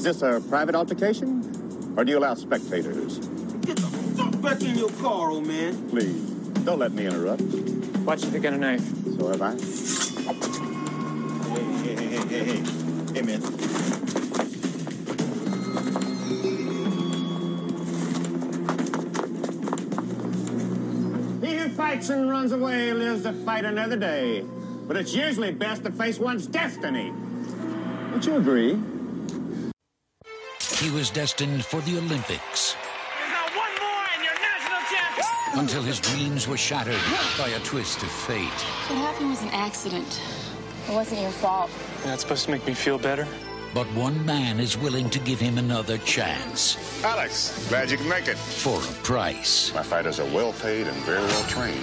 Is this a private altercation? Or do you allow spectators? Get the fuck back in your car, old man. Please, don't let me interrupt. Watch if you got a knife. So have I. Hey, hey, hey, hey, hey, hey. Hey, man. He who fights and runs away lives to fight another day. But it's usually best to face one's destiny. Don't you agree? He was destined for the Olympics There's one more and you're national champion. until his dreams were shattered by a twist of fate. What happened was an accident. It wasn't your fault. That's supposed to make me feel better. But one man is willing to give him another chance Alex, glad you can make it. for a price. My fighters are well paid and very well trained.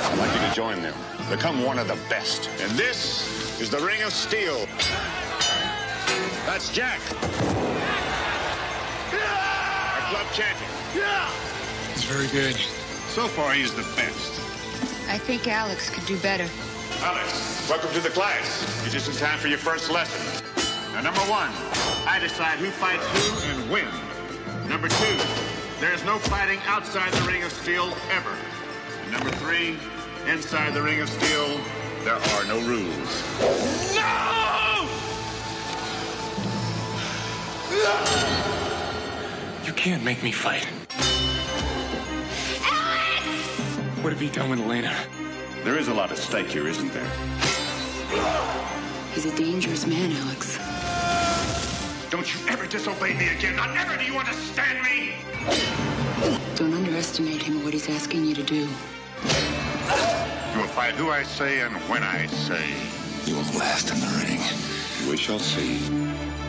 I'd like you to join them. Become one of the best. And this is the Ring of Steel. That's Jack. Our club champion. It's very good. So far, he's the best. I think Alex could do better. Alex, welcome to the class. You're just in time for your first lesson. Now, number one, I decide who fights who and when. Number two, there's no fighting outside the ring of steel ever. And number three, inside the ring of steel, there are no rules. No! You can't make me fight. Alex! What have you done with Elena? There is a lot at stake here, isn't there? He's a dangerous man, Alex. Don't you ever disobey me again. Not ever do you understand me? Don't underestimate him or what he's asking you to do. You will fight who I say and when I say. You won't last in the ring. We shall see.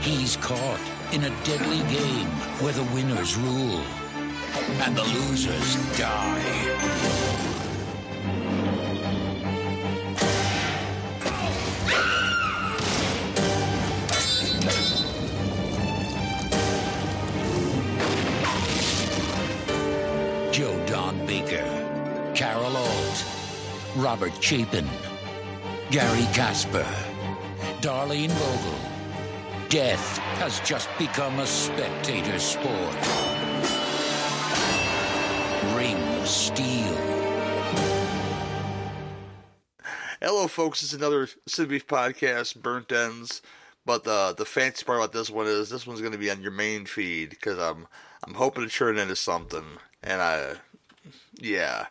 He's caught in a deadly game where the winners rule and the losers die. Joe Don Baker, Carol Alt, Robert Chapin, Gary Kasper, Darlene Vogel. Death has just become a spectator sport. Ring Steel. Hello, folks. It's another Cinema Beef podcast, Burnt Ends. But the the fancy part about this one is this one's going to be on your main feed because I'm I'm hoping to turn into something. And I, yeah.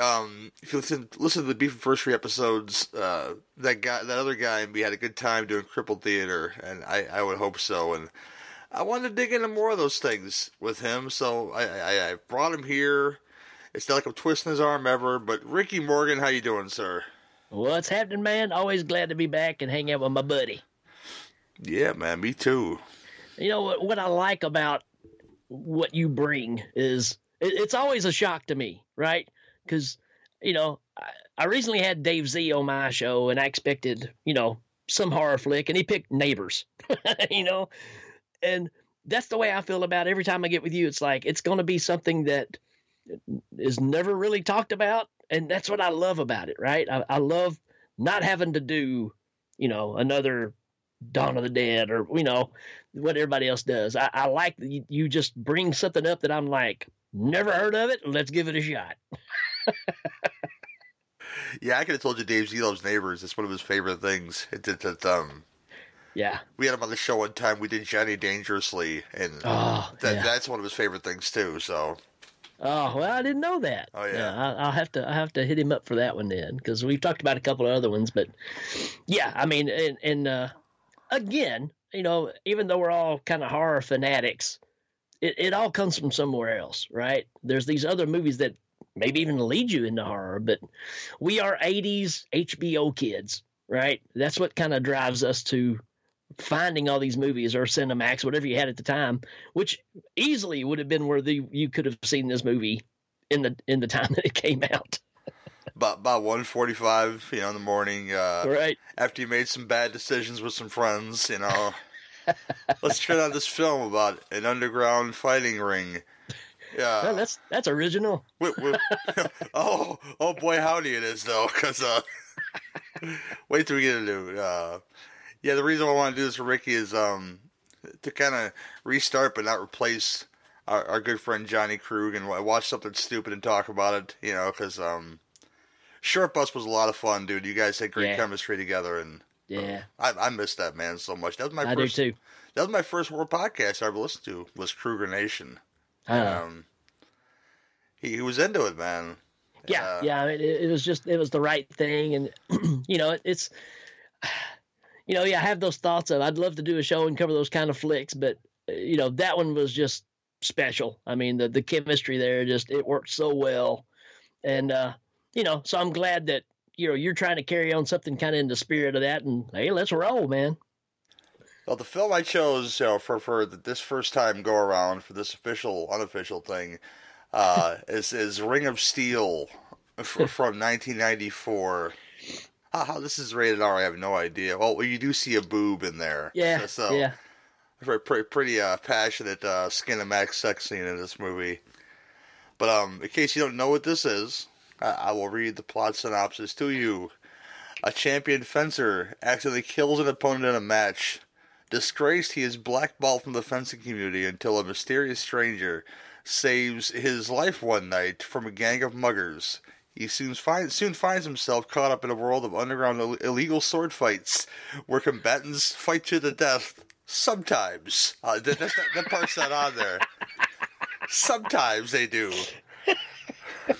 Um, if you listen listen to the Beef and First Three episodes, uh, that guy, that other guy, and we had a good time doing Crippled Theater, and I I would hope so. And I wanted to dig into more of those things with him, so I I, I brought him here. It's not like I'm twisting his arm ever, but Ricky Morgan, how you doing, sir? What's happening, man? Always glad to be back and hang out with my buddy. Yeah, man, me too. You know what, what I like about what you bring is it, it's always a shock to me, right? Because you know I, I recently had Dave Z on my show, and I expected you know some horror flick, and he picked Neighbors, you know, and that's the way I feel about every time I get with you. It's like it's going to be something that is never really talked about, and that's what I love about it, right? I, I love not having to do, you know, another Dawn of the Dead or you know what everybody else does. I, I like you, you just bring something up that I'm like never heard of it. Let's give it a shot. Yeah, I could have told you Dave Z loves Neighbors. It's one of his favorite things. It, it, it, um, Yeah. we had him on the show one time. We did Johnny Dangerously, and Oh, that, yeah. that's one of his favorite things too. So Oh well, I didn't know that. Oh, yeah. I, I'll have to I have to hit him up for that one then because we've talked about a couple of other ones, but yeah, I mean, and, and uh, again, you know, even though we're all kind of horror fanatics, it, it all comes from somewhere else, right? There's these other movies that maybe even lead you into horror, but we are '80s HBO kids, right? That's what kind of drives us to finding all these movies or Cinemax, whatever you had at the time, which easily would have been where the, you could have seen this movie in the in the time that it came out. about about one forty five, you know, in the morning. Uh, Right. After you made some bad decisions with some friends, you know. let's turn on this film about an underground fighting ring. Yeah. Well, that's that's original. Wait, wait, oh, oh boy, howdy it is though, because uh, wait till we get into it. Uh, yeah, the reason I want to do this for Ricky is um, to kind of restart but not replace our, our good friend Johnny Krug and watch something stupid and talk about it. You know, because um, Short Bus was a lot of fun, dude. You guys had great Yeah. chemistry together, and Yeah, I, I missed that man so much. That was my I first. do too. That was my first world podcast I ever listened to. Was Kruger Nation. Um, he, he was into it, man. yeah, Uh, yeah. It, it was just it was the right thing, and you know, it, it's you know, yeah. I have those thoughts of I'd love to do a show and cover those kind of flicks, but uh, you know, that one was just special. I mean, the the chemistry there just it worked so well, and uh, you know, so I'm glad that you know you're trying to carry on something kind of in the spirit of that, and hey, let's roll, man. Well, the film I chose you know, for for the, this first time go around for this official unofficial thing uh, is is Ring of Steel f- from 1994. How, this is rated R, I have no idea. Well, you do see a boob in there. Yeah, So, so yeah. pretty, pretty uh, passionate uh, skin and max sex scene in this movie. But um, in case you don't know what this is, I, I will read the plot synopsis to you. A champion fencer accidentally kills an opponent in a match. Disgraced, he is blackballed from the fencing community until a mysterious stranger saves his life one night from a gang of muggers. He soon, find, soon finds himself caught up in a world of underground Ill- illegal sword fights, where combatants fight to the death. Sometimes uh, that, that's not, that part's not on there. Sometimes they do.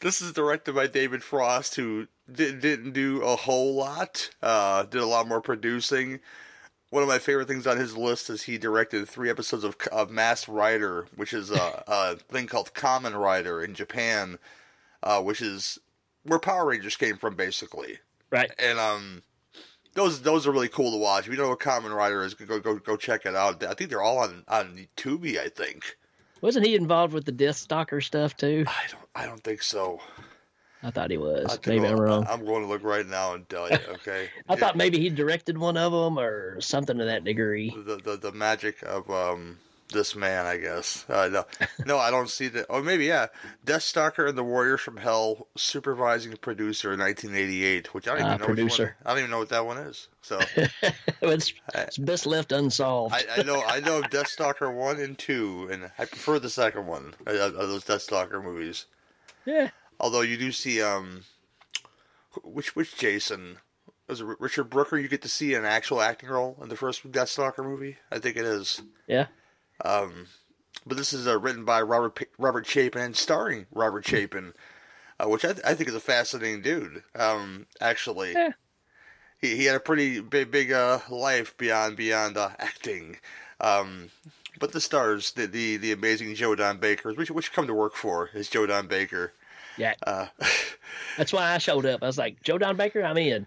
This is directed by David Frost, who did, didn't do a whole lot. Uh, did a lot more producing. One of my favorite things on his list is he directed three episodes of, of Masked Rider, which is a, a thing called Kamen Rider in Japan, uh, which is where Power Rangers came from, basically. Right. And um, those those are really cool to watch. If you know what Kamen Rider is, go go go check it out. I think they're all on on Tubi. I think. Wasn't he involved with the Death Stalker stuff too? I don't I don't think so. I thought he was. I Maybe I'm wrong. I'm going to look right now and tell you. Okay. I thought maybe he directed one of them or something to that degree. the the, the magic of um this man, I guess. Uh, no, no, I don't see that. Oh, maybe yeah. Deathstalker and the Warriors from Hell, supervising producer, in 1988. Which I don't even know. which one- producer. I don't even know what that one is. So it's, it's best left unsolved. I, I know I know Deathstalker one and two, and I prefer the second one of, of those Deathstalker movies. yeah. Although you do see um, which which Jason was it Richard Brooker? You get to see an actual acting role in the first Deathstalker movie. I think it is. Yeah. Um, but this is uh, written by Robert P- Robert Chapin and starring Robert Chapin, uh, which I, th- I think is a fascinating dude. Um, actually, Yeah. he he had a pretty big big uh, life beyond beyond uh, acting. Um, but the stars, the the, the amazing Joe Don Baker, which which come to work for is Joe Don Baker. Yeah. Uh, That's why I showed up. I was like, Joe Don Baker, I'm in.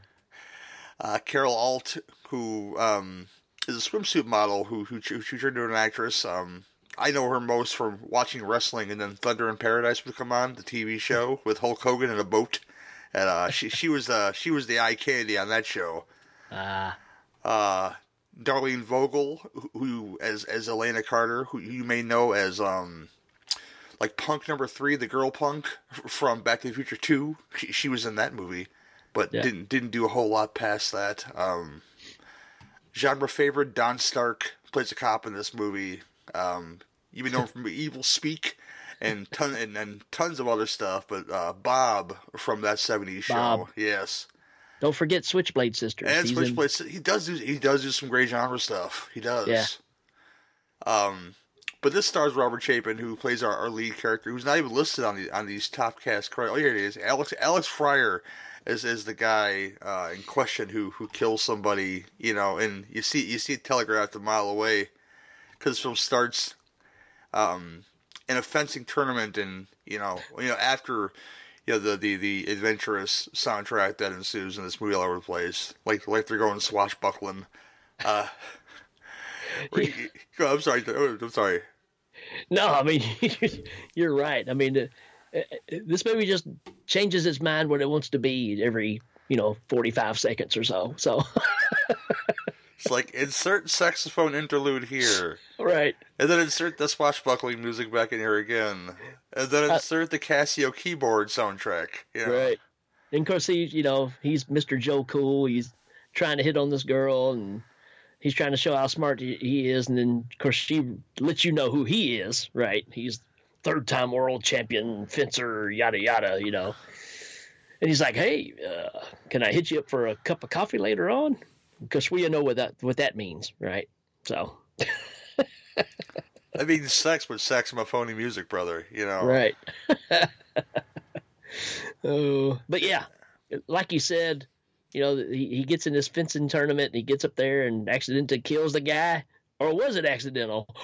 uh, Carol Alt, who um, is a swimsuit model who who, who, turned into an actress. Um, I know her most from watching wrestling, and then Thunder in Paradise would come on the TV show with Hulk Hogan in a boat, and uh, she she was uh, she was the eye candy on that show. Ah. Uh, Darlene Vogel, who, who as as Elena Carter, who you may know as um. Like Punk number three, the girl Punk from Back to the Future Two, she, she was in that movie, but Yeah. didn't didn't do a whole lot past that. Um, genre favorite Don Stark plays a cop in this movie. Um, you may know him from Evilspeak and ton and, and tons of other stuff. But uh, Bob from that '70s show, yes, Don't forget Switchblade Sisters. and He's in- Switchblade. He does do he does do some great genre stuff. He does. Yeah. Um, but this stars Robert Chapin, who plays our, our lead character, who's not even listed on the on these top cast credits. Oh, here it is. Alex Alex Fryer is is the guy uh, in question who who kills somebody. You know, and you see you see it telegraphed a mile away because the film starts um, in a fencing tournament, and you know you know after. You know, the, the, the adventurous soundtrack that ensues in this movie all over the place. Like like they're going swashbuckling. Uh, I'm sorry. I'm sorry. No, I mean, you're right. I mean, uh, uh, this movie just changes its mind what it wants to be every, you know, 45 seconds or so. So, It's like insert saxophone interlude here, right. and then insert the swashbuckling music back in here again, and then Uh, insert the Casio keyboard soundtrack. You know? Right. And of course, he, you know, he's Mr. Joe Cool. He's trying to hit on this girl, and he's trying to show how smart he, is, and then of course she lets you know who he is, right? He's third time world champion fencer, yada yada, you know. And he's like, "Hey, uh, can I hit you up for a cup of coffee later on?" Because we know what that what that means, right? So, I mean, sex with sex, my phony music, brother. You know, right? oh, but yeah, like you said, you know, he, he gets in this fencing tournament and he gets up there and accidentally kills the guy, or was it accidental?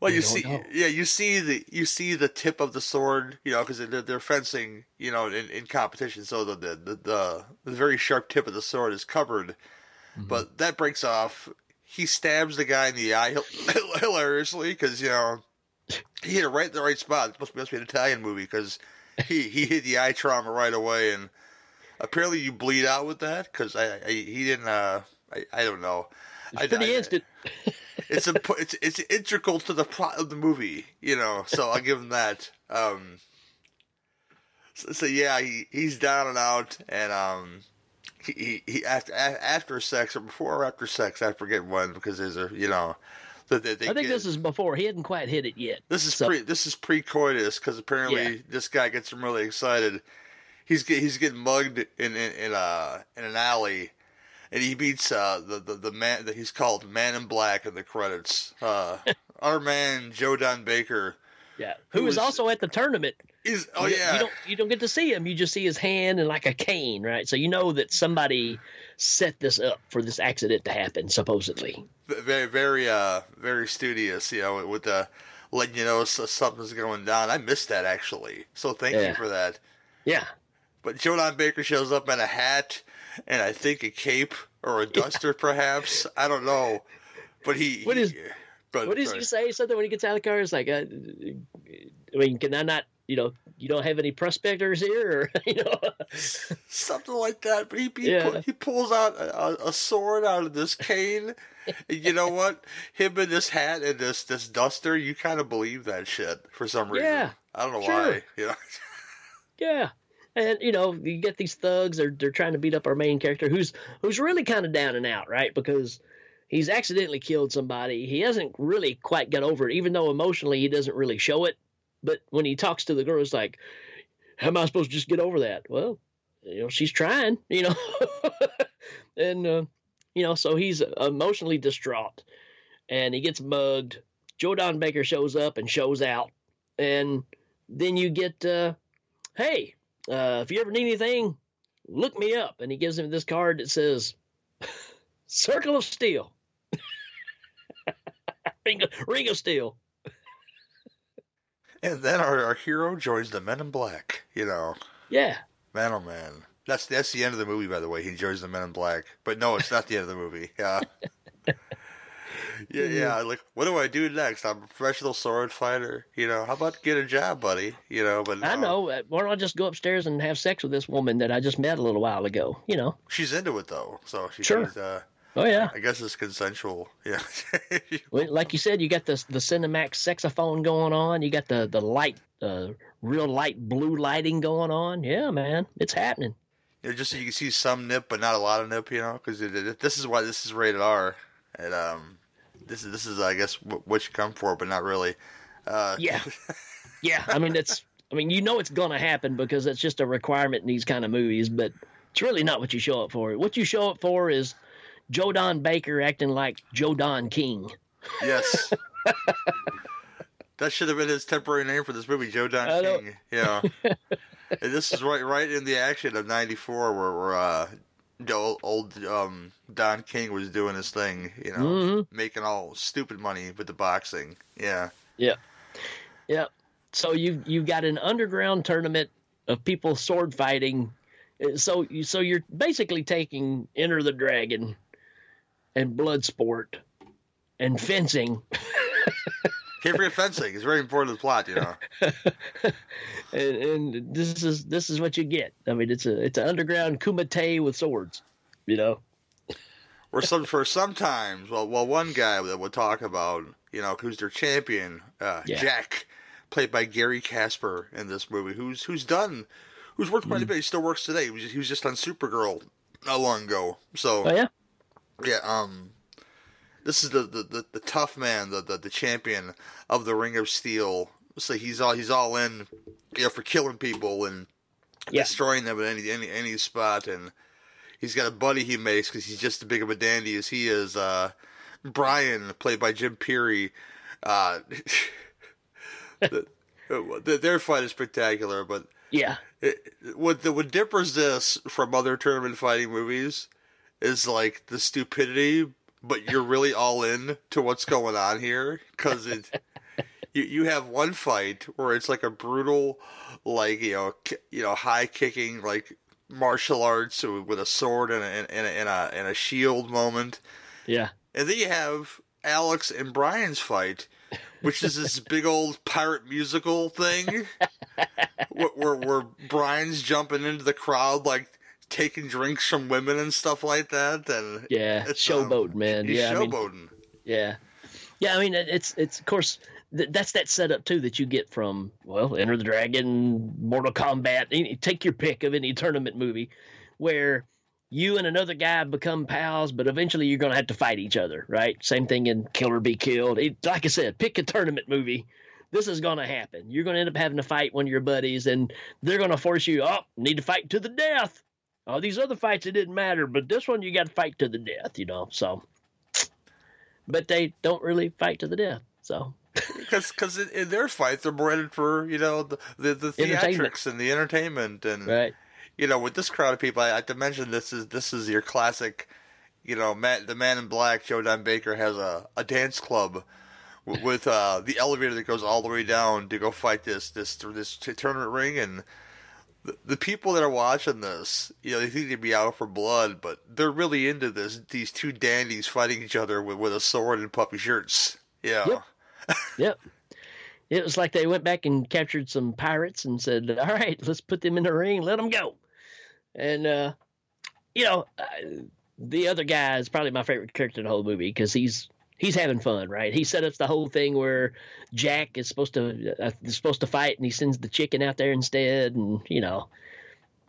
Well, We you see, know. yeah, you see the you see the tip of the sword, you know, because they're, they're fencing, you know, in, in competition. So the, the the the very sharp tip of the sword is covered, Mm-hmm. but that breaks off. He stabs the guy in the eye hilariously because you know he hit it right in the right spot. It must, must be an Italian movie because he he hit the eye trauma right away, and apparently you bleed out with that because I, I he didn't. uh I, I don't know. I, Pretty I- instant. it's a it's it's integral to the plot of the movie, you know. So I'll give him that. Um, so, so yeah, he he's down and out, and um, he he, he after after sex or before or after sex, I forget when because there's a you know. That they, they I think get- this is before he hadn't quite hit it yet. this is So- pre this is pre coitus because apparently Yeah. this guy gets him really excited. He's get, he's getting mugged in in in, uh, in an alley, and he beats uh, the, the the man that he's called Man in Black in the credits. Uh, our man Joe Don Baker. Yeah, Who who was was- also at the tournament. He's oh you, yeah you don't you don't get to see him. You just see his hand and like a cane, right? So you know that somebody set this up for this accident to happen, supposedly. very very uh very studious. You know with the letting you know something's going down. I missed that actually. So thank Yeah. you for that. Yeah, But Joe Don Baker shows up in a hat and I think a cape or a duster, perhaps. I don't know. But he. What is- he- But, what does he say? Something when he gets out of the car, it's like, uh, I mean, can I not? You know, you don't have any prospectors here, or you know? Something like that. But he he, Yeah. he pulls out a, a sword out of this cane. and you know what? Him in this hat and this this duster, you kind of believe that shit for some reason. Yeah, I don't know sure. why. You know. Yeah. And you know, you get these thugs, they're they're trying to beat up our main character who's who's really kind of down and out, right? Because he's accidentally killed somebody. He hasn't really quite got over it, even though emotionally he doesn't really show it. But when he talks to the girl, it's like, How am I supposed to just get over that? Well, you know, she's trying, you know. and uh, you know, so he's emotionally distraught and he gets mugged. Joe Don Baker shows up and shows out. And then you get uh hey, uh, if you ever need anything, look me up. And he gives him this card that says, Circle of Steel. ring, of, ring of Steel. And then our, our hero joins the Men in Black. You know. Yeah. Man, oh man. That's that's the end of the movie, by the way. He joins the Men in Black, but no, it's not the end of the movie. Yeah, yeah, yeah. Like, what do I do next? I'm a professional sword fighter. You know, how about get a job, buddy? You know, but I know. uh, Why don't I just go upstairs and have sex with this woman that I just met a little while ago? You know. she's into it though, so she Sure. she's, uh, Oh, yeah. I guess it's consensual. Yeah, Well, Like you said, you got the the Cinemax saxophone going on. You got the the light, uh, real light blue lighting going on. Yeah, man, it's happening. Know, just so you can see some nip, but not a lot of nip. You know, because this is why this is rated R, and um, this is this is I guess what, what you come for, but not really. Uh, Yeah, yeah. I mean, it's. I mean, you know it's gonna happen because it's just a requirement in these kind of movies. But it's really not what you show up for. What you show up for is Joe Don Baker acting like Joe Don King. Yes. that should have been his temporary name for this movie, Joe Don King. Yeah. and this is right right in the action of '94, where, where uh, the old, um, Don King was doing his thing, you know, Mhm. making all stupid money with the boxing. Yeah. Yeah, yeah. So you you've got an underground tournament of people sword fighting. Uh, So you so you're basically taking Enter the Dragon and Bloodsport and fencing, Can't forget fencing. It's very important to the plot, you know. and, and this is this is what you get. I mean, it's a it's an underground kumite with swords, you know. Or some for sometimes, well, well, one guy that we'll talk about, you know, who's their champion, uh, Yeah. Jack, played by Gary Kasper in this movie, who's who's done, who's worked Mm. quite a bit. He still works today. He was, he was just on Supergirl not long ago. So Oh yeah, yeah, um, this is the, the, the, the tough man, the, the the champion of the Ring of Steel. So he's all he's all in, you know, for killing people and Yeah. destroying them at any any any spot. And he's got a buddy he makes because he's just as big of a dandy as he is. Uh, Brian, played by Jim Pirri. Uh, the, the, their fight is spectacular, but Yeah. it, what the what differs this from other tournament fighting movies is like the stupidity, but you're really all in to what's going on here because it. You, you have one fight where it's like a brutal, like you know, ki- you know, high kicking like martial arts with a sword and a, and a, and a, and a shield moment, Yeah. and then you have Alex and Brian's fight, which is this big old pirate musical thing, where, where, where Brian's jumping into the crowd like taking drinks from women and stuff like that, and Yeah. it's, um, Showboat, man. he's Yeah. I mean. Yeah, yeah. I mean, it's it's of course th- that's that setup too that you get from well, Enter the Dragon, Mortal Kombat. Any, take your pick of any tournament movie where you and another guy become pals, but eventually you're going to have to fight each other, right? Same thing in Kill or Be Killed. It, like I said, pick a tournament movie. This is going to happen. You're going to end up having to fight one of your buddies, and they're going to force you. Oh, need to fight to the death. All these other fights it didn't matter, but this one you got to fight to the death. You know, so but they don't really fight to the death. So Because because in, in their fights they're headed for you know the the, the theatrics and the entertainment and right, you know with this crowd of people I, I have to mention this is this is your classic you know Matt, the man in black Joe Don Baker has a, a dance club w- with uh, the elevator that goes all the way down to go fight this this this tournament ring and the, the people that are watching this you know they think they'd be out for blood but they're really into this these two dandies fighting each other with, with a sword and puffy shirts yeah Yep. yep. It was like they went back and captured some pirates and said, "All right, let's put them in the ring, let them go." And uh, you know, uh, the other guy is probably my favorite character in the whole movie because he's he's having fun, right? He set up the whole thing where Jack is supposed to uh, is supposed to fight, and he sends the chicken out there instead, and you know.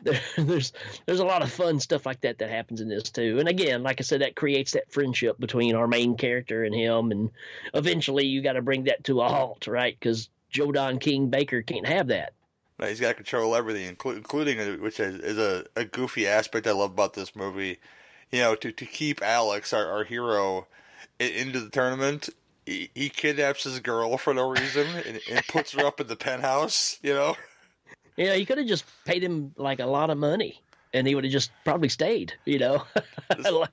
There, there's there's a lot of fun stuff like that that happens in this too, and again, like I said, that creates that friendship between our main character and him, and eventually you got to bring that to a halt, right? Because Joe Don King Baker can't have that. He's got to control everything, inclu- including uh, which is, is a, a goofy aspect I love about this movie. You know, to to keep Alex, our, our hero, into the tournament, he, he kidnaps his girl for no reason and, and puts her up in the penthouse. You know, Yeah, he could have just paid him like a lot of money, and he would have just probably stayed. You know,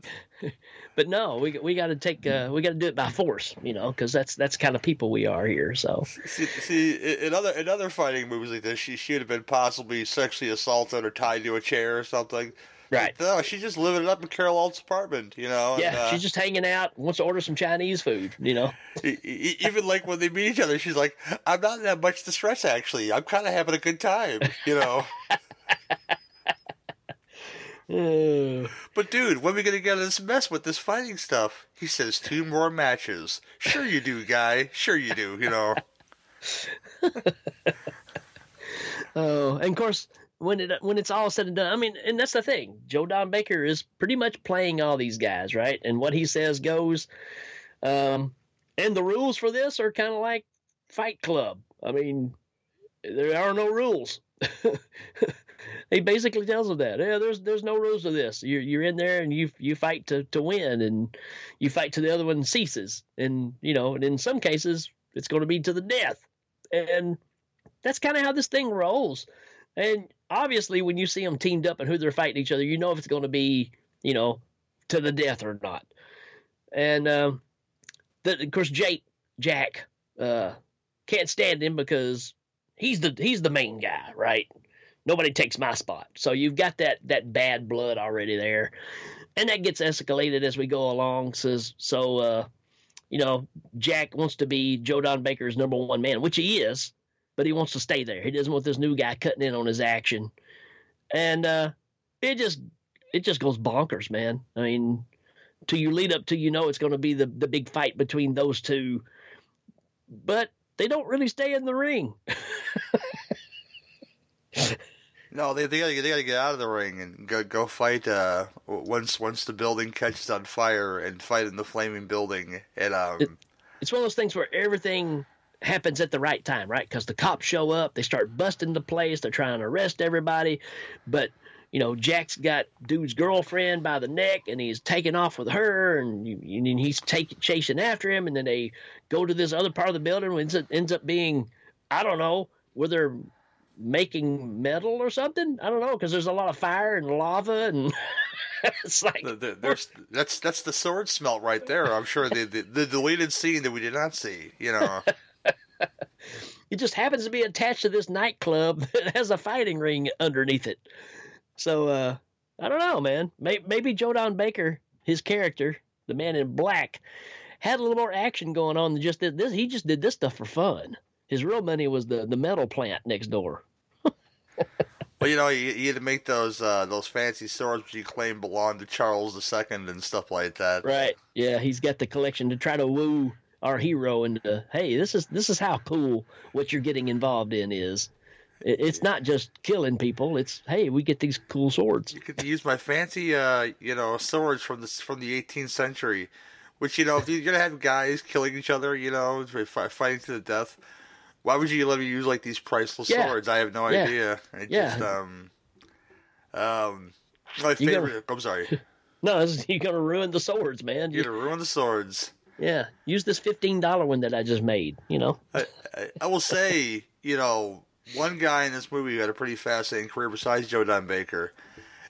but no, we we got to take uh, we got to do it by force. You know, because that's that's the kind of people we are here. So see, see in other in other fighting movies like this, she should have been possibly sexually assaulted or tied to a chair or something. Right. No, she's just living it up in Carol Alt's apartment. You know. and, yeah, uh, she's just hanging out, wants to order some Chinese food. You know. Even like when they meet each other, she's like, "I'm not in that much distress, Actually, I'm kind of having a good time." You know. But dude, when are we gonna get out of this mess with this fighting stuff? He says two more matches. Sure you do, guy. Sure you do. You know. Oh, and of course, when it when it's all said and done, I mean, and that's the thing. Joe Don Baker is pretty much playing all these guys, right? And what he says goes. Um, and the rules for this are kind of like Fight Club. I mean, there are no rules. he basically tells them that. Yeah, there's there's no rules to this. You're you're in there and you you fight to to win, and you fight till the other one ceases. And you know, and in some cases, it's going to be to the death. And that's kind of how this thing rolls. And obviously, when you see them teamed up and who they're fighting each other, you know if it's going to be, you know, to the death or not. And um, the, of course, Jake Jack uh, can't stand him because he's the he's the main guy, right? Nobody takes my spot. So you've got that that bad blood already there, and that gets escalated as we go along. Says so. Uh, you know, Jack wants to be Joe Don Baker's number one man, which he is but he wants to stay there. He doesn't want this new guy cutting in on his action. And uh, it just it just goes bonkers, man. I mean, till you lead up to you know it's going to be the the big fight between those two, but they don't really stay in the ring. No, they they gotta, they gotta get out of the ring and go go fight. Uh, once once the building catches on fire and fight in the flaming building. And um, It- It's one of those things where everything happens at the right time, right? Because the cops show up, they start busting the place, they're trying to arrest everybody, but you know Jack's got dude's girlfriend by the neck, and he's taking off with her, and, you, and he's taking chasing after him, and then they go to this other part of the building, which ends up, ends up being, I don't know, where they're making metal or something. I don't know because there's a lot of fire and lava, and it's like the- the- there's that's that's the sword smelt right there. I'm sure the, the the deleted scene that we did not see. You know, it just happens to be attached to this nightclub that has a fighting ring underneath it. So uh, I don't know, man. Maybe, maybe Joe Don Baker, his character, the man in black, had a little more action going on than just this. He just did this stuff for fun. His real money was the the metal plant next door. well, you know, you, you had to make those uh, those fancy swords which you claim belong to Charles II and stuff like that. Right. Yeah, he's got the collection to try to woo our hero into hey, this is this is how cool what you're getting involved in is. It's not just killing people. It's hey, we get these cool swords. You could use my fancy, uh, you know, swords from the from the 18th century. Which you know, if you're gonna have guys killing each other, you know, fighting to the death, why would you let me use like these priceless Yeah. swords? I have no Yeah. idea. It Yeah. just um, um, my favorite. I'm sorry. No, you're gonna ruin the swords, man. You're gonna ruin the swords. Yeah, use this fifteen dollar one that I just made. You know. I, I, I will say, you know, one guy in this movie who had a pretty fascinating career besides Joe Don Baker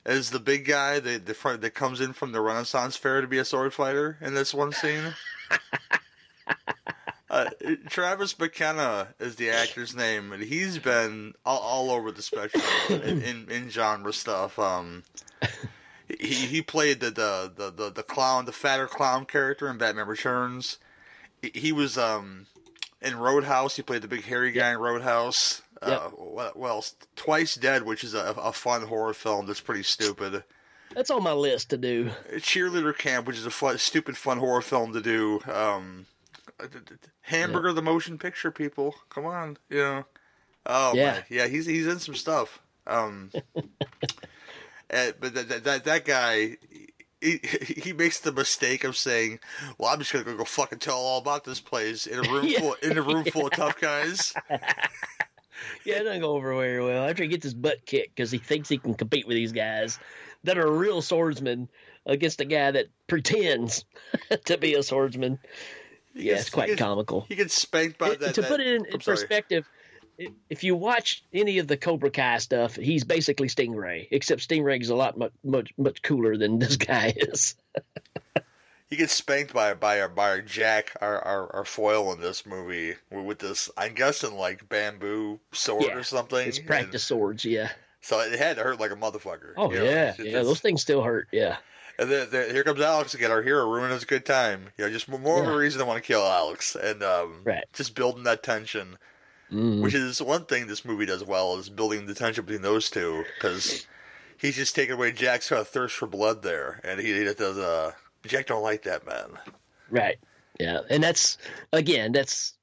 is the big guy that the front that comes in from the Renaissance Fair to be a sword fighter in this one scene. Uh, Travis McKenna is the actor's name, and he's been all, all over the spectrum in, in, in genre stuff. Um, he he played the, the, the, the, the clown, the fatter clown character in Batman Returns. He, was um, in Roadhouse. He played the big hairy guy in Roadhouse. Uh, what, what else? Twice Dead, which is a, a fun horror film that's pretty stupid. That's on my list to do. Cheerleader Camp, which is a fun, stupid fun horror film to do. Um, Hamburger the motion picture, people, come on, you know. Oh Yeah. man, yeah, he's he's in some stuff. Um, but that, that that that guy, he he makes the mistake of saying, "Well, I'm just gonna go fucking tell all about this place in a room Yeah. full in a room full of tough guys." Yeah, it doesn't go over very well after he gets his butt kicked because he thinks he can compete with these guys that are real swordsmen against a guy that pretends to be a swordsman. Yeah, gets- it's quite he gets- common. He gets spanked by It- that. to that- put it in, in perspective, if you watch any of the Cobra Kai stuff, he's basically Stingray, except Stingray's a lot much much much cooler than this guy is. He gets spanked by by our by our Jack, our, our our foil in this movie with this. I'm guessing like bamboo sword Yeah, or something. It's practice swords, yeah. So it had to hurt like a motherfucker. Oh you know? yeah, It's- yeah. Those things still hurt. Yeah. And then, then here comes Alex again, our hero, ruining his good time. You know, just more of a reason to want to kill Alex, and um, Right. just building that tension, Mm. which is one thing this movie does well is building the tension between those two because he's just taking away Jack's kind of thirst for blood there, and he, he does. Uh, Jack don't like that man. Right. Yeah, and that's again, that's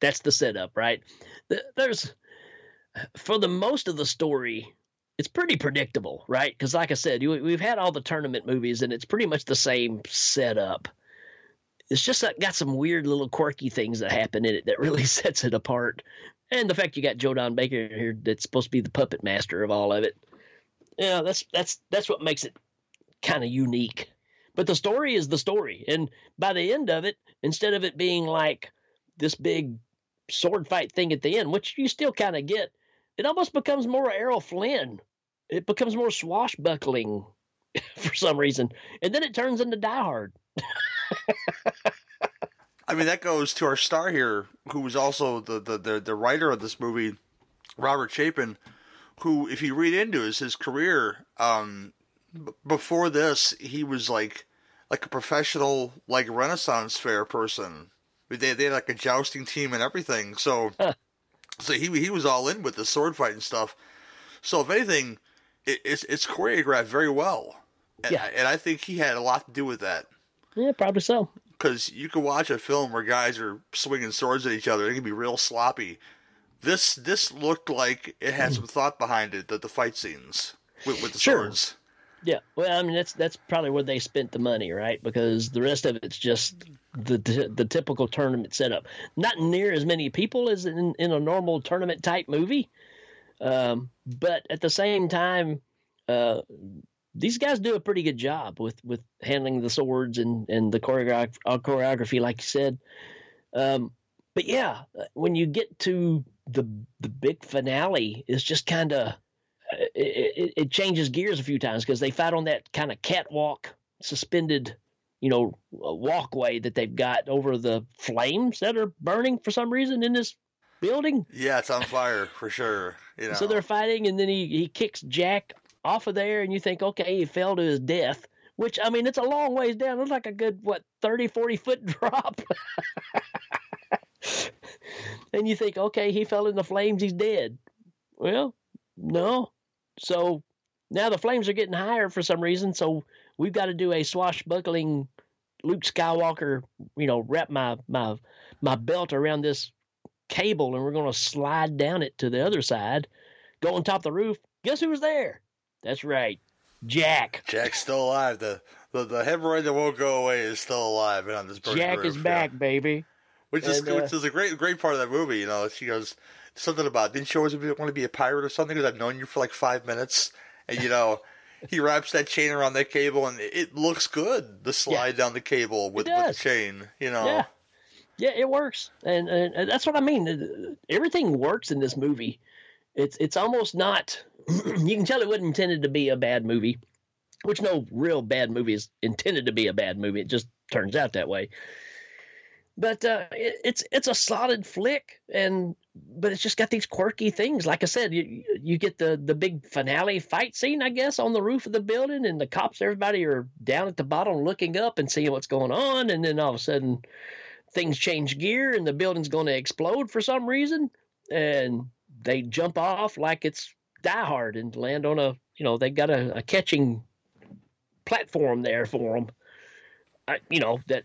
that's the setup, right? There's for the most of the story, it's pretty predictable, right? Because like I said, you, we've had all the tournament movies, and it's pretty much the same setup. It's just got some weird little quirky things that happen in it that really sets it apart, and the fact you got Joe Don Baker here that's supposed to be the puppet master of all of it. Yeah, that's that's that's what makes it kind of unique. But the story is the story. And by the end of it, instead of it being like this big sword fight thing at the end, which you still kind of get, it almost becomes more Errol Flynn. It becomes more swashbuckling for some reason. And then it turns into Die Hard. I mean, that goes to our star here, who was also the, the, the, the writer of this movie, Robert Chapin, who, if you read into his, his career, um, b- before this, he was like like a professional, like Renaissance fair person. They, they had like a jousting team and everything. So, so he he was all in with the sword fight and stuff. So, if anything, it, it's it's choreographed very well. And, Yeah. and I think he had a lot to do with that Yeah, probably so. because you can watch a film where guys are swinging swords at each other. It can be real sloppy. this this looked like it had some thought behind it. That the fight scenes with, with the Sure. swords. Yeah, well, I mean that's that's probably where they spent the money, right? Because the rest of it's just the the, the typical tournament setup. Not near as many people as in, in a normal tournament type movie, um, but at the same time, uh, these guys do a pretty good job with with handling the swords and and the choreograph uh, choreography, like you said. Um, but yeah, when you get to the the big finale, it's just kind of it, it, it changes gears a few times because they fight on that kind of catwalk suspended you know walkway that they've got over the flames that are burning for some reason in this building Yeah, it's on fire for sure. You know. so they're fighting and then he, he kicks jack off of there and you think okay he fell to his death which i mean it's a long ways down it's like a good what 30 40 foot drop and you think okay he fell in the flames he's dead well no so now the flames are getting higher for some reason. So we've got to do a swashbuckling Luke Skywalker, you know, wrap my my my belt around this cable and we're going to slide down it to the other side, go on top of the roof. Guess who was there? That's right, Jack. Jack's still alive. The the, the hemorrhoid that won't go away is still alive and on this burning Jack roof, is yeah. back, baby. Which is uh, which is a great great part of that movie. You know, she goes something about didn't you always want to be a pirate or something? Because I've known you for like five minutes, and you know. He wraps that chain around that cable, and it looks good. The slide down the cable with, with the chain, you know. Yeah. Yeah, it works, and, and, and that's what I mean. Everything works in this movie. It's it's almost not. you can tell it wasn't intended to be a bad movie, which no real bad movie is intended to be a bad movie. It just turns out that way. But uh, it, it's it's a solid flick, and but it's just got these quirky things. Like I said, you you get the the big finale fight scene, I guess, on the roof of the building, and the cops, everybody are down at the bottom looking up and seeing what's going on, and then all of a sudden things change gear and the building's going to explode for some reason and they jump off like it's die hard and land on a you know they got a, a catching platform there for them I, you know that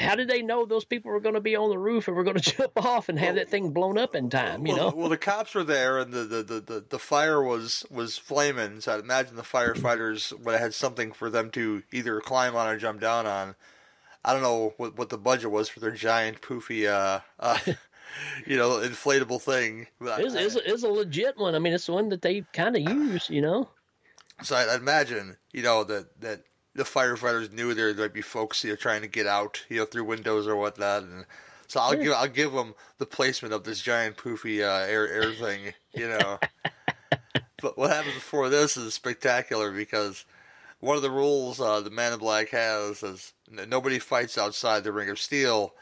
how did they know those people were going to be on the roof and were going to jump off and have that thing blown up in time you well, know well, the cops were there, and the, the, the, the, the fire was was flaming. So I'd imagine the firefighters would have had something for them to either climb on or jump down on. I don't know what what the budget was for their giant poofy, uh, uh you know, inflatable thing. It's, it's, it's a legit one i mean it's the one that they kind of use you know So I'd imagine, you know, that that the firefighters knew there might be folks you know trying to get out, you know, through windows or whatnot, and so I'll Sure. give I'll give them the placement of this giant poofy uh, air air thing, you know. but what happens before this is spectacular because one of the rules uh, the Man in Black has is nobody fights outside the Ring of Steel.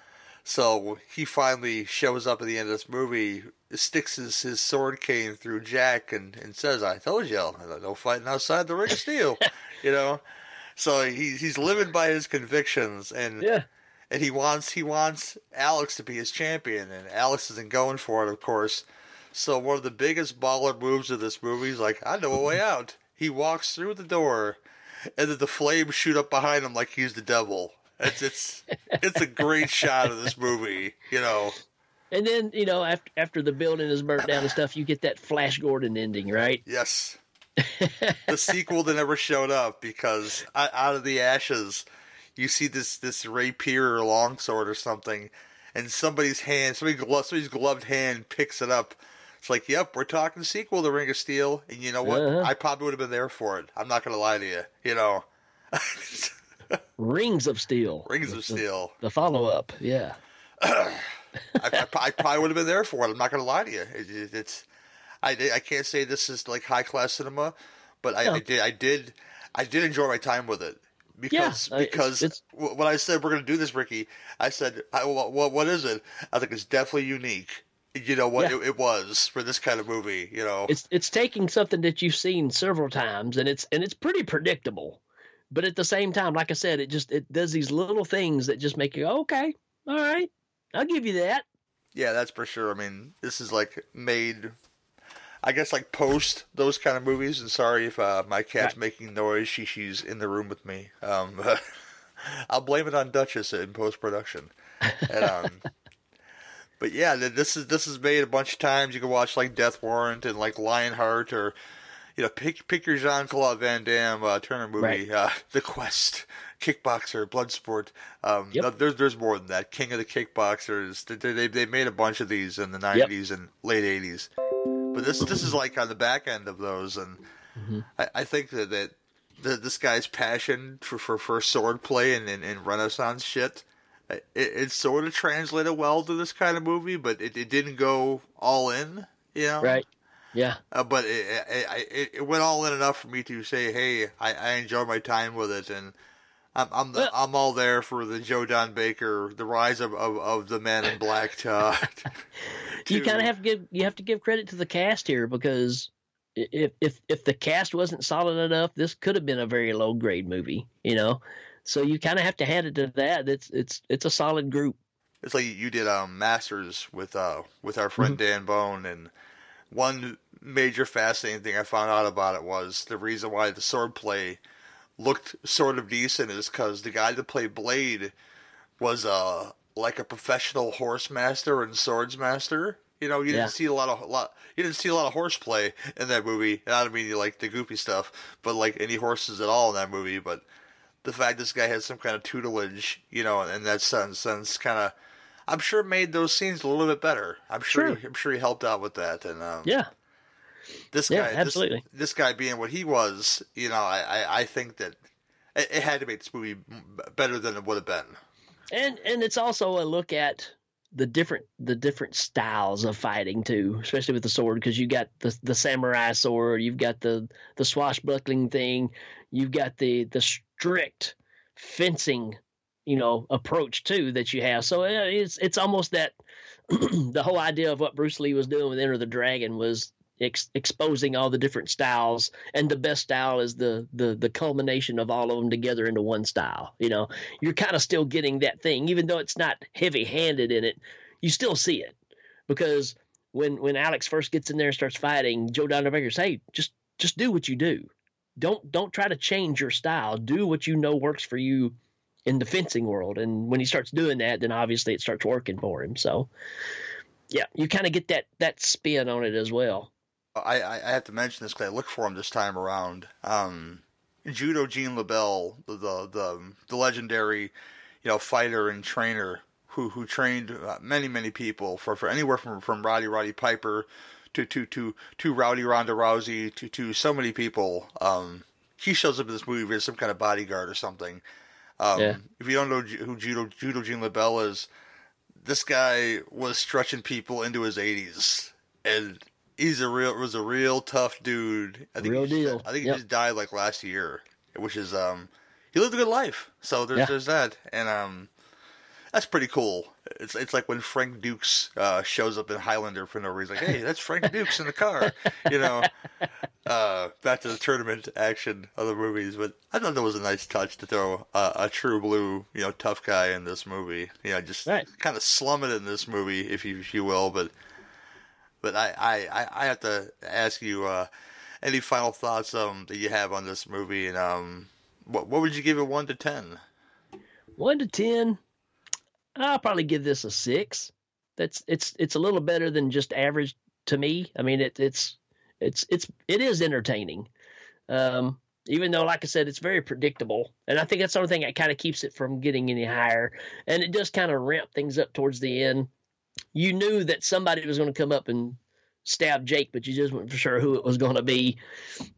So he finally shows up at the end of this movie, sticks his, his sword cane through Jack, and, and says, "I told you, no fighting outside the ring of steel." you know, so he, he's living by his convictions, and yeah, and he wants he wants Alex to be his champion, and Alex isn't going for it, of course. So one of the biggest baller moves of this movie is like, "I know a way out." He walks through the door, and then the flames shoot up behind him like he's the devil. It's it's it's a great shot of this movie, you know. and then you know after after the building is burnt down and stuff you get that flash gordon ending right Yes. the sequel that never showed up because out of the ashes, you see this this rapier or longsword or something, and somebody's hand, somebody somebody's gloved hand picks it up. It's like, yep, we're talking sequel to Ring of Steel, and you know what? Uh-huh. I probably would have been there for it. I'm not gonna lie to you. You know, rings of steel Rings of Steel. the follow-up yeah I, I, I probably would have been there for it. I'm not going to lie to you. It, it, it's I, I can't say this is like high class cinema, but I. I did I did I did enjoy my time with it because Yeah, uh, it's- because it's- when I said we're going to do this, Ricky, I said what what is it? I think it's definitely unique. You know what Yeah. it, it was for this kind of movie. You know, it's it's taking something that you've seen several times and it's and it's pretty predictable but at the same time like i said it just it does these little things that just make you go, okay all right i'll give you that yeah, that's for sure. I mean, this is like made. I guess like post those kind of movies. And sorry if uh, my cat's Right. making noise. She she's in the room with me. Um, I'll blame it on Duchess in post production. And um, But yeah, this is this is made a bunch of times. You can watch like Death Warrant and like Lionheart or you know pick pick your Jean Claude Van Damme uh, Turner movie, Right. uh, The Quest, Kickboxer, Bloodsport. Um, Yep. no, there's there's more than that. King of the Kickboxers. They they, they made a bunch of these in the '90s and late '80s. But this this is like on the back end of those, and Mm-hmm. I, I think that that the, this guy's passion for for, for sword play and, and, and Renaissance shit. It, it sort of translated well to this kind of movie, but it, it didn't go all in, you know. Right. Yeah. Uh, but it, it, it, went all in enough for me to say, "Hey, I, I enjoy my time with it," and I'm I'm, the, Well- I'm all there for the Joe Don Baker, the rise of, of, of the Man in Black. To, you kind of have to give you have to give credit to the cast here because if if if the cast wasn't solid enough, this could have been a very low grade movie. You know, so you kind of have to hand it to that. It's it's it's a solid group. It's like you did um, Masters with uh with our friend Mm-hmm. Dan Bone, and one major fascinating thing I found out about it was the reason why the sword play looked sort of decent is because the guy that played Blade was uh like a professional horse master and swords master. You know, you Yeah. didn't see a lot of lot. You didn't see a lot of horseplay in that movie. And I don't mean like the goofy stuff, but like any horses at all in that movie. But the fact this guy had some kind of tutelage, you know, in that sense, sense kind of, I'm sure made those scenes a little bit better. I'm sure, Sure. He, I'm sure he helped out with that. And um, Yeah. this Yeah, guy, this- absolutely. This, guy being what he was, you know, I, I, I think that it, it had to make this movie better than it would have been. and and it's also a look at the different the different styles of fighting too, especially with the sword because you got the the samurai sword, you've got the the swashbuckling thing, you've got the the strict fencing, you know, approach too that you have. So uh, it's it's almost that the whole idea of what Bruce Lee was doing with Enter the Dragon was ex- exposing all the different styles, and the best style is the the the culmination of all of them together into one style. You know, you're kind of still getting that thing, even though it's not heavy handed in it. You still see it because when when Alex first gets in there and starts fighting, Joe Don Baker says, "Hey, just just do what you do. Don't don't try to change your style. Do what you know works for you." In the fencing world, and when he starts doing that, then obviously it starts working for him. So, yeah, you kind of get that that spin on it as well. I, I have to mention this because I looked for him this time around. Um, Judo Gene LeBell, the, the the the legendary, you know, fighter and trainer who who trained uh, many many people for, for anywhere from from Roddy Roddy Piper to to to to Rowdy Ronda Rousey to to so many people. Um, he shows up in this movie as some kind of bodyguard or something. Um, Yeah. If you don't know who Judo Judo Gene LeBell is, this guy was stretching people into his 80s, and he's a real was a real tough dude. I think Real he just, deal. I think Yep. he just died like last year, which is um he lived a good life. So there's Yeah. there's that, and um that's pretty cool. It's it's like when Frank Dukes uh, shows up in Highlander for no reason. Like, hey, that's Frank Dukes in the car, you know. Uh, back to the tournament action of the movies, but I thought that was a nice touch to throw a, a true blue, you know, tough guy in this movie. You know, just Right. kind of slum it in this movie, if you if you will. But but I I, I- I have to ask you uh, any final thoughts um that you have on this movie, and um what what would you give it one to ten? One to ten, I'll probably give this a six. That's it's it's a little better than just average to me. I mean, it, it's it's it's it is entertaining. Um, even though, like I said, it's very predictable, and I think that's the only thing that kind of keeps it from getting any higher. And it does kind of ramp things up towards the end. You knew that somebody was going to come up and stab Jake, but you just weren't for sure who it was going to be.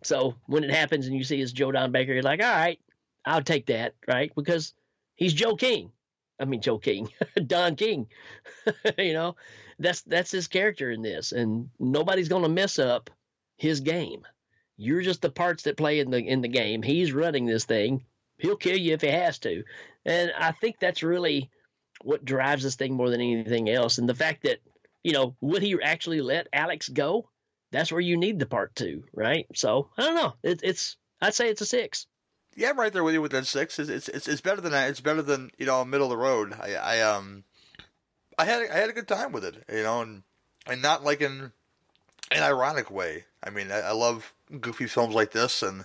So when it happens and you see it's Joe Don Baker, you're like, all right, I'll take that, right? Because he's Joe King. I mean Joe King, Don King. you know, that's that's his character in this, and nobody's going to mess up his game. You're just the parts that play in the in the game. He's running this thing. He'll kill you if he has to, and I think that's really what drives this thing more than anything else. And the fact that you know would he actually let Alex go? That's where you need the part two, right? So I don't know. It, it's I'd say it's a six. Yeah, I'm right there with you with that six. It's it's it's, better than that. It's better than you know middle of the road. I I um I had I had a good time with it, you know, and and not like in an ironic way. I mean, I, I love goofy films like this, and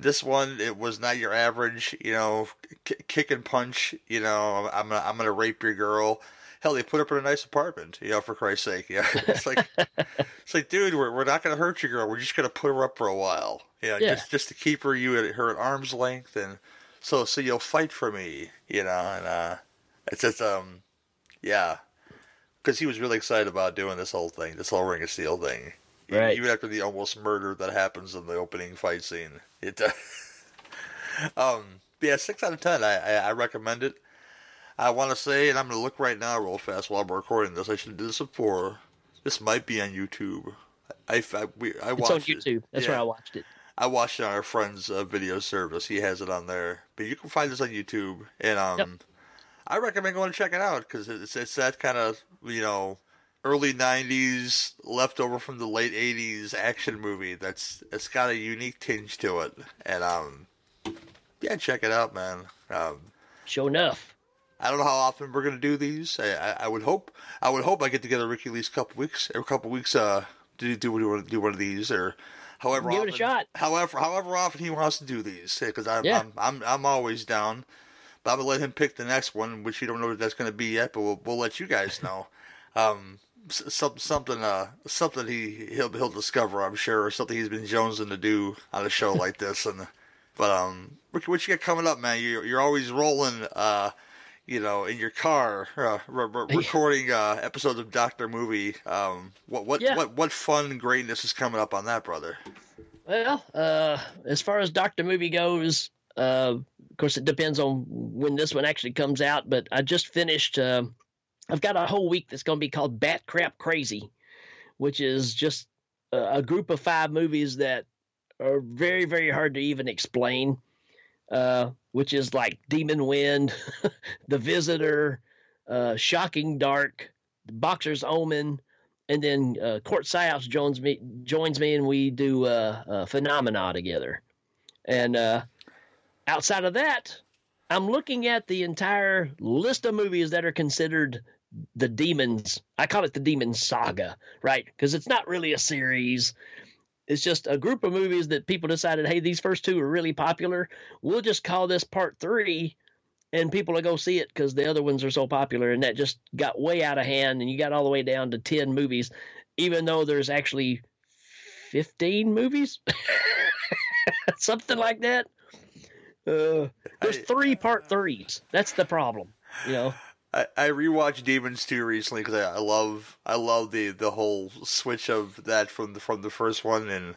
this one it was not your average, you know, k- kick and punch. You know, I'm gonna I'm gonna rape your girl. Hell, they put up in a nice apartment. You know, for Christ's sake. Yeah, it's like it's like, dude, we're we're not gonna hurt your girl. We're just gonna put her up for a while. You know, Yeah. just just to keep her you at her at arm's length, and so so you'll fight for me. You know, and uh, it's just um, yeah, because he was really excited about doing this whole thing, this whole Ring of Steel thing. Right. Even after the almost murder that happens in the opening fight scene, it. Uh, um. Yeah, six out of ten. I I, I recommend it. I want to say, and I'm going to look right now, real fast, while I'm recording this. I should do this before. This might be on YouTube. I, I, we, I It's watched on it. YouTube. That's Yeah. where I watched it. I watched it on our friend's uh, video service. He has it on there, but you can find this on YouTube. And um, Yep. I recommend going and check it out because it's it's that kind of you know early '90s leftover from the late '80s action movie. That's it's got a unique tinge to it, and um, yeah, check it out, man. Um, Sure enough. I don't know how often we're gonna do these. I, I, I would hope I would hope I get together Ricky Lee's couple weeks every couple weeks uh to do do do one of these or however Give it a often, shot. However however often he wants to do these because I'm, Yeah. I'm I'm I'm always down. But I'm gonna let him pick the next one, which you don't know what that's gonna be yet, but we'll we'll let you guys know. um, s- some, something uh something he he'll he'll discover I'm sure or something he's been jonesing to do on a show like this and but um Ricky, what you got coming up, man? You you're always rolling uh you know, in your car, uh, re- re- recording uh, episodes of Doctor Movie. Um, what what Yeah. what what fun greatness is coming up on that, brother? Well, uh, as far as Doctor Movie goes, uh, of course, it depends on when this one actually comes out. But I just finished. Uh, I've got a whole week that's going to be called Bat Crap Crazy, which is just a, a group of five movies that are very, very hard to even explain. Uh, which is like Demon Wind, The Visitor, uh, Shocking Dark, Boxer's Omen, and then uh, Court Psyops joins me joins me, and we do uh, uh, Phenomena together. And uh, outside of that, I'm looking at the entire list of movies that are considered the Demons. I call it the Demon Saga, right? Because it's not really a series. It's just a group of movies that people decided, hey, these first two are really popular. We'll just call this part three, and people will go see it because the other ones are so popular. And that just got way out of hand, and you got all the way down to 10 movies, even though there's actually 15 movies, something like that. Uh, there's three part threes. That's the problem, you know. I, I rewatched Demons 2 recently because I, I love I love the, the whole switch of that from the from the first one, and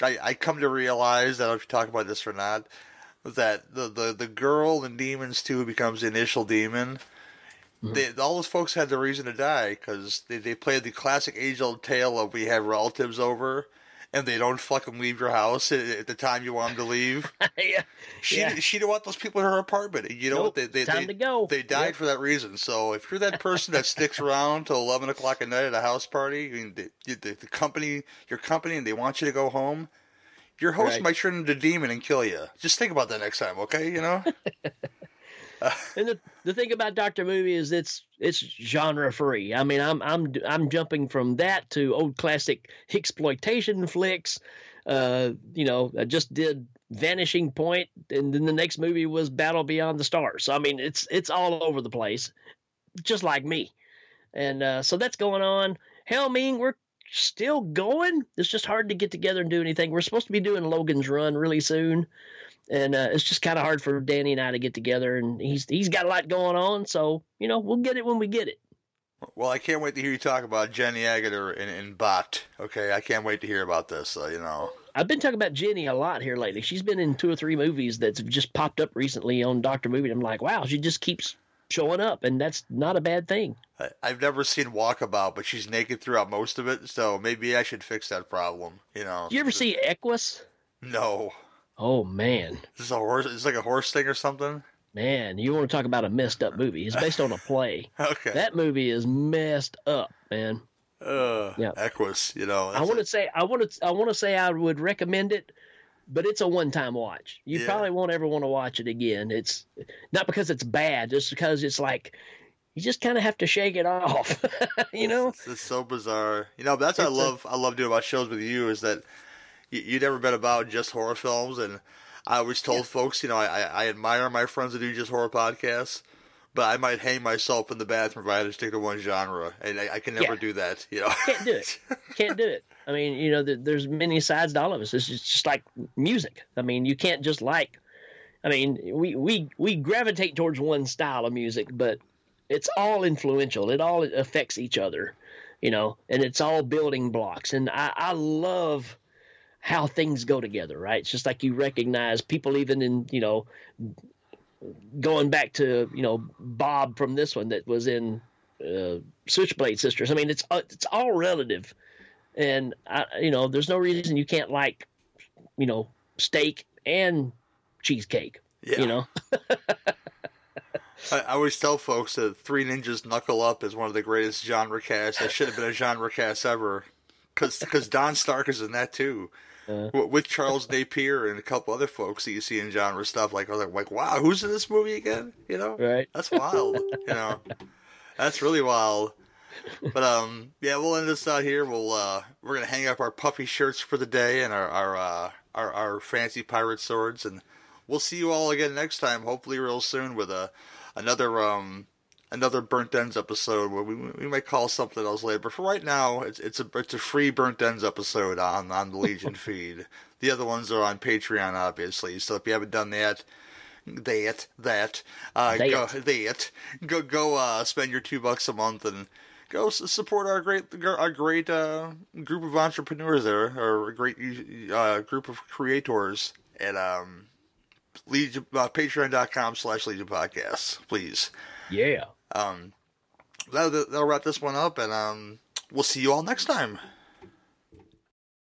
I, I come to realize I don't know if you talk about this or not that the the, the girl in Demons 2 becomes the initial demon. Mm-hmm. They, all those folks had the reason to die because they, they played the classic age old tale of we have relatives over and they don't fucking leave your house at, at the time you want them to leave. yeah. She Yeah. she didn't want those people in her apartment. You know Nope, what? They they time they, to go. They died Yep. for that reason. So if you're that person that sticks around till eleven o'clock at night at a house party, I mean, the, the, the company, your company, and they want you to go home, your host Right. might turn into a demon and kill you. Just think about that next time, okay? You know. And the, the thing about Doctor Movie is it's it's genre free. I mean, I'm I'm I'm jumping from that to old classic exploitation flicks. Uh, you know, I just did Vanishing Point, and then the next movie was Battle Beyond the Stars. So I mean, it's it's all over the place, just like me. And uh, so that's going on. Hell, mean, we're still going. It's just hard to get together and do anything. We're supposed to be doing Logan's Run really soon and uh, it's just kind of hard for Danny and I to get together. And he's he's got a lot going on, so you know we'll get it when we get it. well, I can't wait to hear you talk about Jenny Agutter and, and Box. Okay, I can't wait to hear about this. Uh, you know. I've been talking about Jenny a lot here lately. She's been in two or three movies that's just popped up recently on Doctor Movie. I'm like, wow, she just keeps showing up, and that's not a bad thing. I- I've never seen Walkabout, but she's naked throughout most of it, so maybe I should fix that problem. You know. You ever see Equus? No. Oh man, Is this a horse? Is like a horse thing or something? man, you want to talk about a messed up movie? It's based on a play. Okay. That movie is messed up, man. uh, Yeah. Equus, you know. I want to say I want to I want to say I would recommend it, but it's a one time watch. You Yeah. probably won't ever want to watch it again. It's not because it's bad, just because it's like you just kind of have to shake it off, you know. It's, it's so bizarre. You know, that's what I It's a- love. I love doing my shows with you is that you, you've never been about mm-hmm. just horror films, and I always told folks, you know, I, I admire my friends that do just horror podcasts, but I might hang myself in the bathroom if I had to stick to one genre, and I, I can never Yeah. do that. You know, Can't do it. Can't do it. I mean, you know, there's many sides to all of us. It's just, just like music. I mean, you can't just like. I mean, we we we gravitate towards one style of music, but it's all influential. It all affects each other, you know, and it's all building blocks. And I, I love how things go together, right? It's just like you recognize people, even in you know, going back to you know Bob from this one that was in uh, Switchblade Sisters. I mean, it's uh, it's all relative, and I, you know, there's no reason you can't like, you know, steak and cheesecake. Yeah. You know, I, I always tell folks that Three Ninjas Knuckle Up is one of the greatest genre casts. That should have been a genre cast ever, because Don Stark is in that too. W- with Charles Napier and a couple other folks that you see in genre stuff, like I was like, like, wow, who's in this movie again? You know, right? That's wild. you know, that's really wild. But um, yeah, we'll end this out here. We'll uh, we're gonna hang up our puffy shirts for the day and our our uh, our, our fancy pirate swords, and we'll see you all again next time. Hopefully, real soon with a another um another burnt ends episode where we we might call something else later. But for right now, it's it's a it's a free burnt ends episode on on the Legion feed. The other ones are on Patreon, obviously. So if you haven't done that, that that uh, That. go that go go uh, spend your two bucks a month and go support our great our great uh, group of entrepreneurs there, or a great uh, group of creators at um, Legion, uh, Patreon.com slash Legion Podcasts, please. Yeah. Um, that'll, that'll wrap this one up, and um, we'll see you all next time.